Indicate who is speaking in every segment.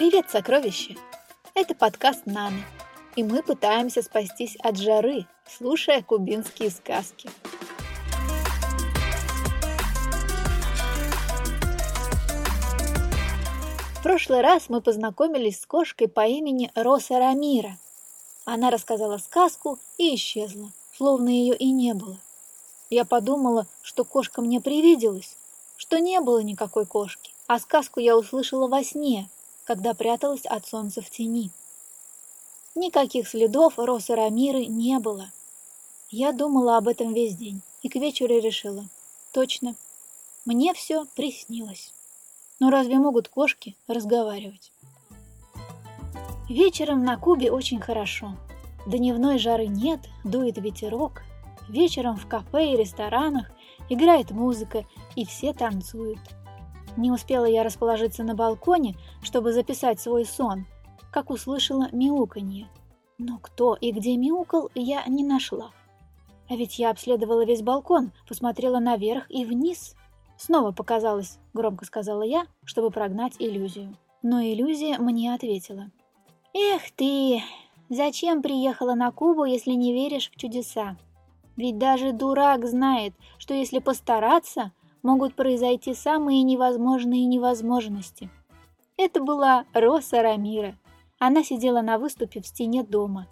Speaker 1: Привет, сокровища! Это подкаст «Наны», и мы пытаемся спастись от жары, слушая кубинские сказки. В прошлый раз мы познакомились с кошкой по имени Роса Рамира. Она рассказала сказку и исчезла, словно ее и не было. Я подумала, что кошка мне привиделась, что не было никакой кошки, а сказку я услышала во сне, когда пряталась от солнца в тени. Никаких следов Росы Рамиры не было. Я думала об этом весь день и к вечеру решила. Точно, мне все приснилось. Но разве могут кошки разговаривать? Вечером на Кубе очень хорошо. Дневной жары нет, дует ветерок. Вечером в кафе и ресторанах играет музыка, и все танцуют. Не успела я расположиться на балконе, чтобы записать свой сон, как услышала мяуканье. Но кто и где мяукал, я не нашла. А ведь я обследовала весь балкон, посмотрела наверх и вниз. Снова показалось, громко сказала я, чтобы прогнать иллюзию. Но иллюзия мне ответила. «Эх ты! Зачем приехала на Кубу, если не веришь в чудеса? Ведь даже дурак знает, что если постараться, могут произойти самые невозможные невозможности. Это была Роса Рамира. Она сидела на выступе в стене дома.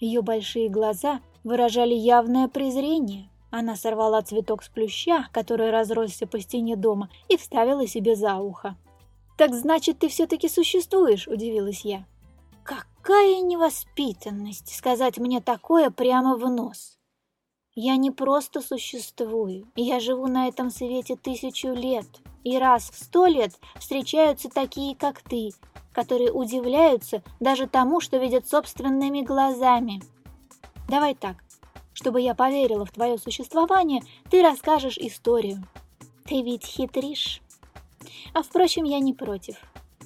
Speaker 1: Ее большие глаза выражали явное презрение. Она сорвала цветок с плюща, который разросся по стене дома, и вставила себе за ухо. «Так значит, ты все-таки существуешь?» – удивилась я. «Какая невоспитанность сказать мне такое прямо в нос!» Я не просто существую, я живу на этом свете тысячу лет, и раз в сто лет встречаются такие, как ты, которые удивляются даже тому, что видят собственными глазами. Давай так, чтобы я поверила в твое существование, ты расскажешь историю. Ты ведь хитришь. А впрочем, я не против.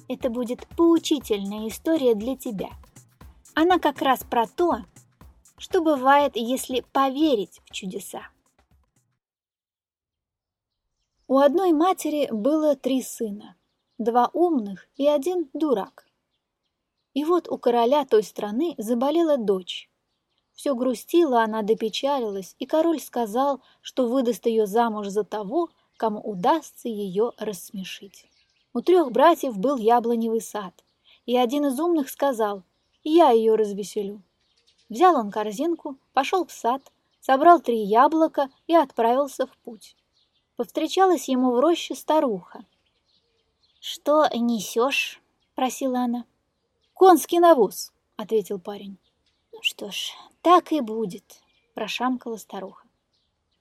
Speaker 1: Это будет поучительная история для тебя. Она как раз про то, что бывает, если поверить в чудеса. У одной матери было три сына, два умных и один дурак. И вот у короля той страны заболела дочь. Все грустила она, допечалилась, и король сказал, что выдаст ее замуж за того, кому удастся ее рассмешить. У трех братьев был яблоневый сад, и один из умных сказал, «Я ее развеселю». Взял он корзинку, пошел в сад, собрал три яблока и отправился в путь. Повстречалась ему в роще старуха. «Что несешь?» — просила она. «Конский навоз», — ответил парень. «Ну что ж, так и будет», — прошамкала старуха.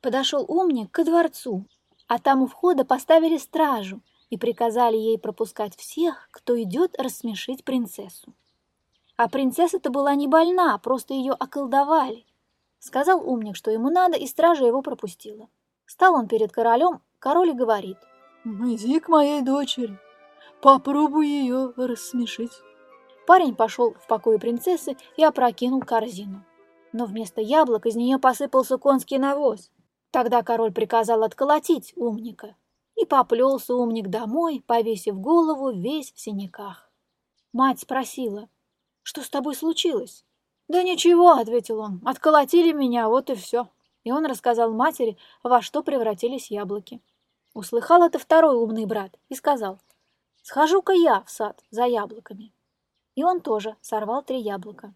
Speaker 1: Подошел умник ко дворцу, а там у входа поставили стражу и приказали ей пропускать всех, кто идет рассмешить принцессу. А принцесса-то была не больна, просто ее околдовали. Сказал умник, что ему надо, и стража его пропустила. Стал он перед королем, король и говорит.
Speaker 2: «Иди к моей дочери, попробуй ее рассмешить».
Speaker 1: Парень пошел в покой принцессы и опрокинул корзину. Но вместо яблок из нее посыпался конский навоз. Тогда король приказал отколотить умника. И поплелся умник домой, повесив голову весь в синяках. Мать спросила, что с тобой случилось?» «Да ничего», — ответил он, — «отколотили меня, вот и все». И он рассказал матери, во что превратились яблоки. Услыхал это второй умный брат и сказал, «Схожу-ка я в сад за яблоками». И он тоже сорвал три яблока.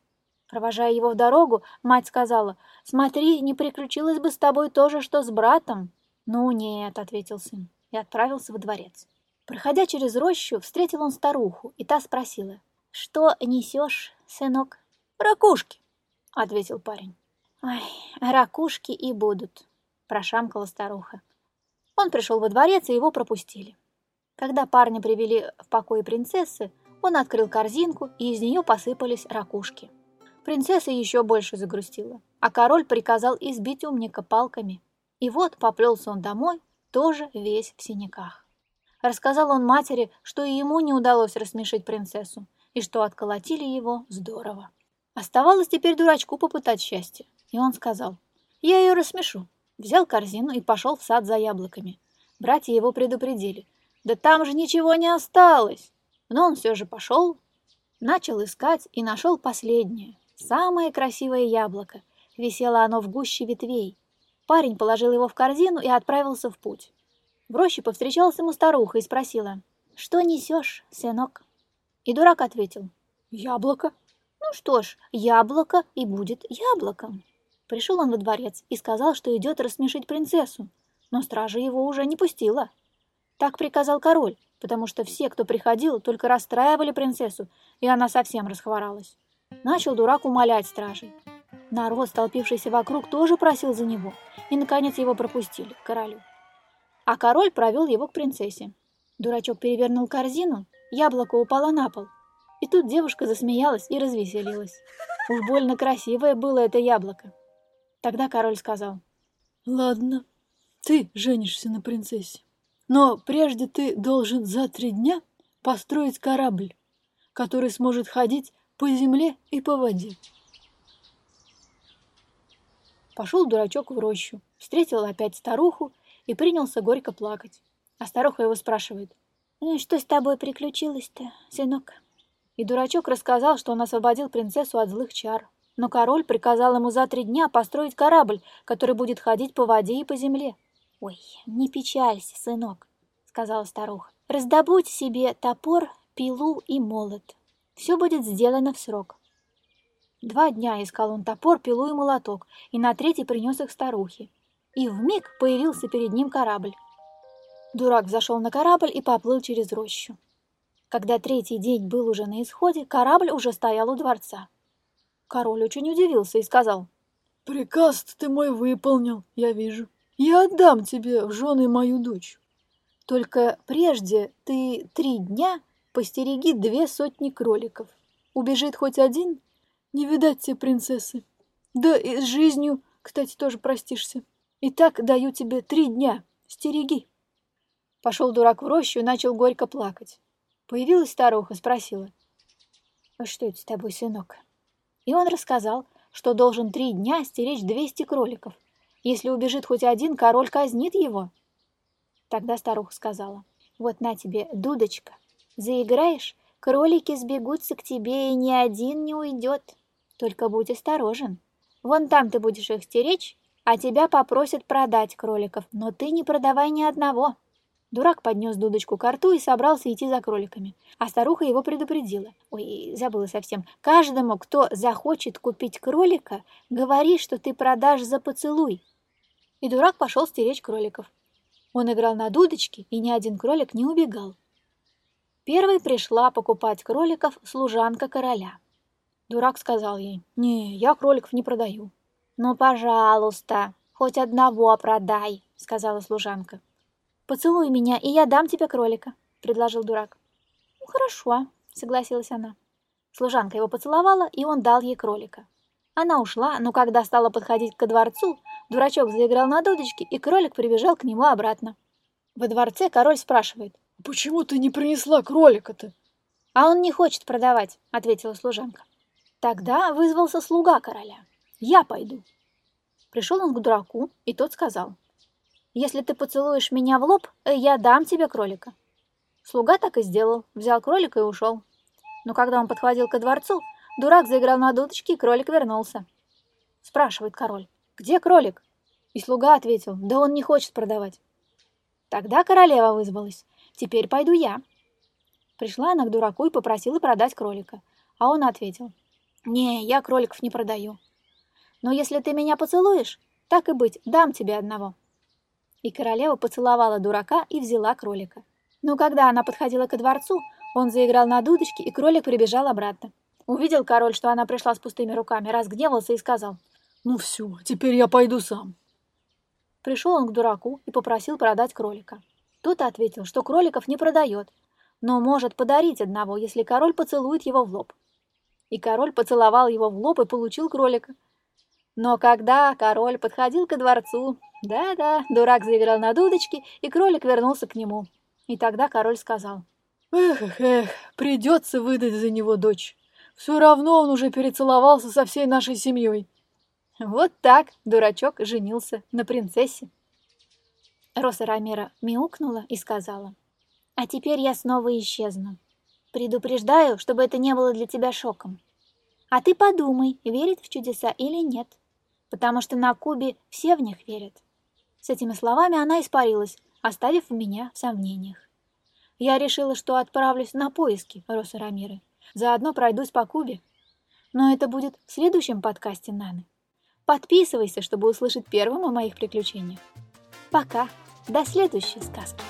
Speaker 1: Провожая его в дорогу, мать сказала, «Смотри, не приключилось бы с тобой то же, что с братом». «Ну нет», — ответил сын, и отправился во дворец. Проходя через рощу, встретил он старуху, и та спросила, «Что несешь, сынок?» «Ракушки», — ответил парень. «Ой, ракушки и будут», — прошамкала старуха. Он пришел во дворец, и его пропустили. Когда парня привели в покой принцессы, он открыл корзинку, и из нее посыпались ракушки. Принцесса еще больше загрустила, а король приказал избить умника палками. И вот поплелся он домой, тоже весь в синяках. Рассказал он матери, что и ему не удалось рассмешить принцессу, и что отколотили его здорово. Оставалось теперь дурачку попытать счастье, и он сказал, «Я ее рассмешу». Взял корзину и пошел в сад за яблоками. Братья его предупредили, «Да там же ничего не осталось!» Но он все же пошел, Начал искать и нашел последнее, самое красивое яблоко. Висело оно в гуще ветвей. Парень положил его в корзину и отправился в путь. В роще повстречалась ему старуха и спросила, «Что несешь, сынок?» И дурак ответил, «Яблоко». «Ну что ж, яблоко и будет яблоком». Пришел он во дворец и сказал, что идет рассмешить принцессу, но стража его уже не пустила. Так приказал король, потому что все, кто приходил, только расстраивали принцессу, и она совсем расхворалась. Начал дурак умолять стражей. Народ, столпившийся вокруг, тоже просил за него, и, наконец, его пропустили к королю. А король провел его к принцессе. Дурачок перевернул корзину, яблоко упало на пол. И тут девушка засмеялась и развеселилась. Уж больно красивое было это яблоко. Тогда король сказал,
Speaker 2: «Ладно, ты женишься на принцессе, но прежде ты должен за три дня построить корабль, который сможет ходить по земле и по воде».
Speaker 1: Пошел дурачок в рощу, встретил опять старуху и принялся горько плакать. А старуха его спрашивает, «Ну что с тобой приключилось-то, сынок?» И дурачок рассказал, что он освободил принцессу от злых чар. Но король приказал ему за три дня построить корабль, который будет ходить по воде и по земле. «Ой, не печалься, сынок», — сказала старуха. «Раздобудь себе топор, пилу и молот. Все будет сделано в срок. Два дня искал он топор, пилу и молоток, и на третий принес их старухе. И вмиг появился перед ним корабль. Дурак зашел на корабль и поплыл через рощу. Когда третий день был уже на исходе, корабль уже стоял у дворца. Король очень удивился и сказал,
Speaker 2: «Приказ ты мой выполнил, я вижу. Я отдам тебе в жены мою дочь. Только прежде ты три дня постереги две сотни кроликов. Убежит хоть один, не видать тебе принцессы. Да и с жизнью, кстати, тоже простишься. Итак, даю тебе три дня. Стереги.
Speaker 1: Пошел дурак в рощу и начал горько плакать. Появилась старуха, спросила. «А что это с тобой, сынок?» И он рассказал, что должен три дня стеречь двести кроликов. Если убежит хоть один, король казнит его. Тогда старуха сказала. «Вот на тебе дудочка. Заиграешь, кролики сбегутся к тебе, и ни один не уйдет». Только будь осторожен. Вон там ты будешь их стеречь, а тебя попросят продать кроликов, но ты не продавай ни одного». Дурак поднес дудочку к рту и собрался идти за кроликами. А старуха его предупредила. Ой, забыла совсем. Каждому, кто захочет купить кролика, говори, что ты продашь за поцелуй. И дурак пошел стеречь кроликов. Он играл на дудочке, и ни один кролик не убегал. Первой пришла покупать кроликов служанка короля. Дурак сказал ей, «Не, я кроликов не продаю». «Ну, пожалуйста, хоть одного продай», — сказала служанка. «Поцелуй меня, и я дам тебе кролика», — предложил дурак. «Ну, хорошо», — согласилась она. Служанка его поцеловала, и он дал ей кролика. Она ушла, но когда стала подходить ко дворцу, дурачок заиграл на дудочке, и кролик прибежал к нему обратно. Во дворце король спрашивает.
Speaker 2: «Почему ты не принесла кролика-то?»
Speaker 1: «А он не хочет продавать», — ответила служанка. Тогда вызвался слуга короля. «Я пойду». Пришел он к дураку, и тот сказал, «Если ты поцелуешь меня в лоб, я дам тебе кролика». Слуга так и сделал, взял кролика и ушел. Но когда он подходил ко дворцу, дурак заиграл на дудочке, и кролик вернулся. Спрашивает король, «Где кролик?» И слуга ответил, «Да он не хочет продавать». Тогда королева вызвалась, «Теперь пойду я». Пришла она к дураку и попросила продать кролика, а он ответил, «Не, я кроликов не продаю. Но если ты меня поцелуешь, так и быть, дам тебе одного». И королева поцеловала дурака и взяла кролика. Но когда она подходила ко дворцу, он заиграл на дудочке, и кролик прибежал обратно. Увидел король, что она пришла с пустыми руками, разгневался и сказал,
Speaker 2: «Ну все, теперь я пойду сам».
Speaker 1: Пришел он к дураку и попросил продать кролика. Тот ответил, что кроликов не продает, но может подарить одного, если король поцелует его в лоб и король поцеловал его в лоб и получил кролика. Но когда король подходил ко дворцу, да-да, дурак заиграл на дудочке, и кролик вернулся к нему. И тогда король сказал.
Speaker 2: «Эх, эх, эх, придется выдать за него дочь. Все равно он уже перецеловался со всей нашей семьей».
Speaker 1: Вот так дурачок женился на принцессе. Роса Рамира мяукнула и сказала. «А теперь я снова исчезну. Предупреждаю, чтобы это не было для тебя шоком. А ты подумай, верить в чудеса или нет, потому что на Кубе все в них верят. С этими словами она испарилась, оставив меня в сомнениях. Я решила, что отправлюсь на поиски Роса Рамиры. Заодно пройдусь по Кубе. Но это будет в следующем подкасте Наны. Подписывайся, чтобы услышать первым о моих приключениях. Пока. До следующей сказки.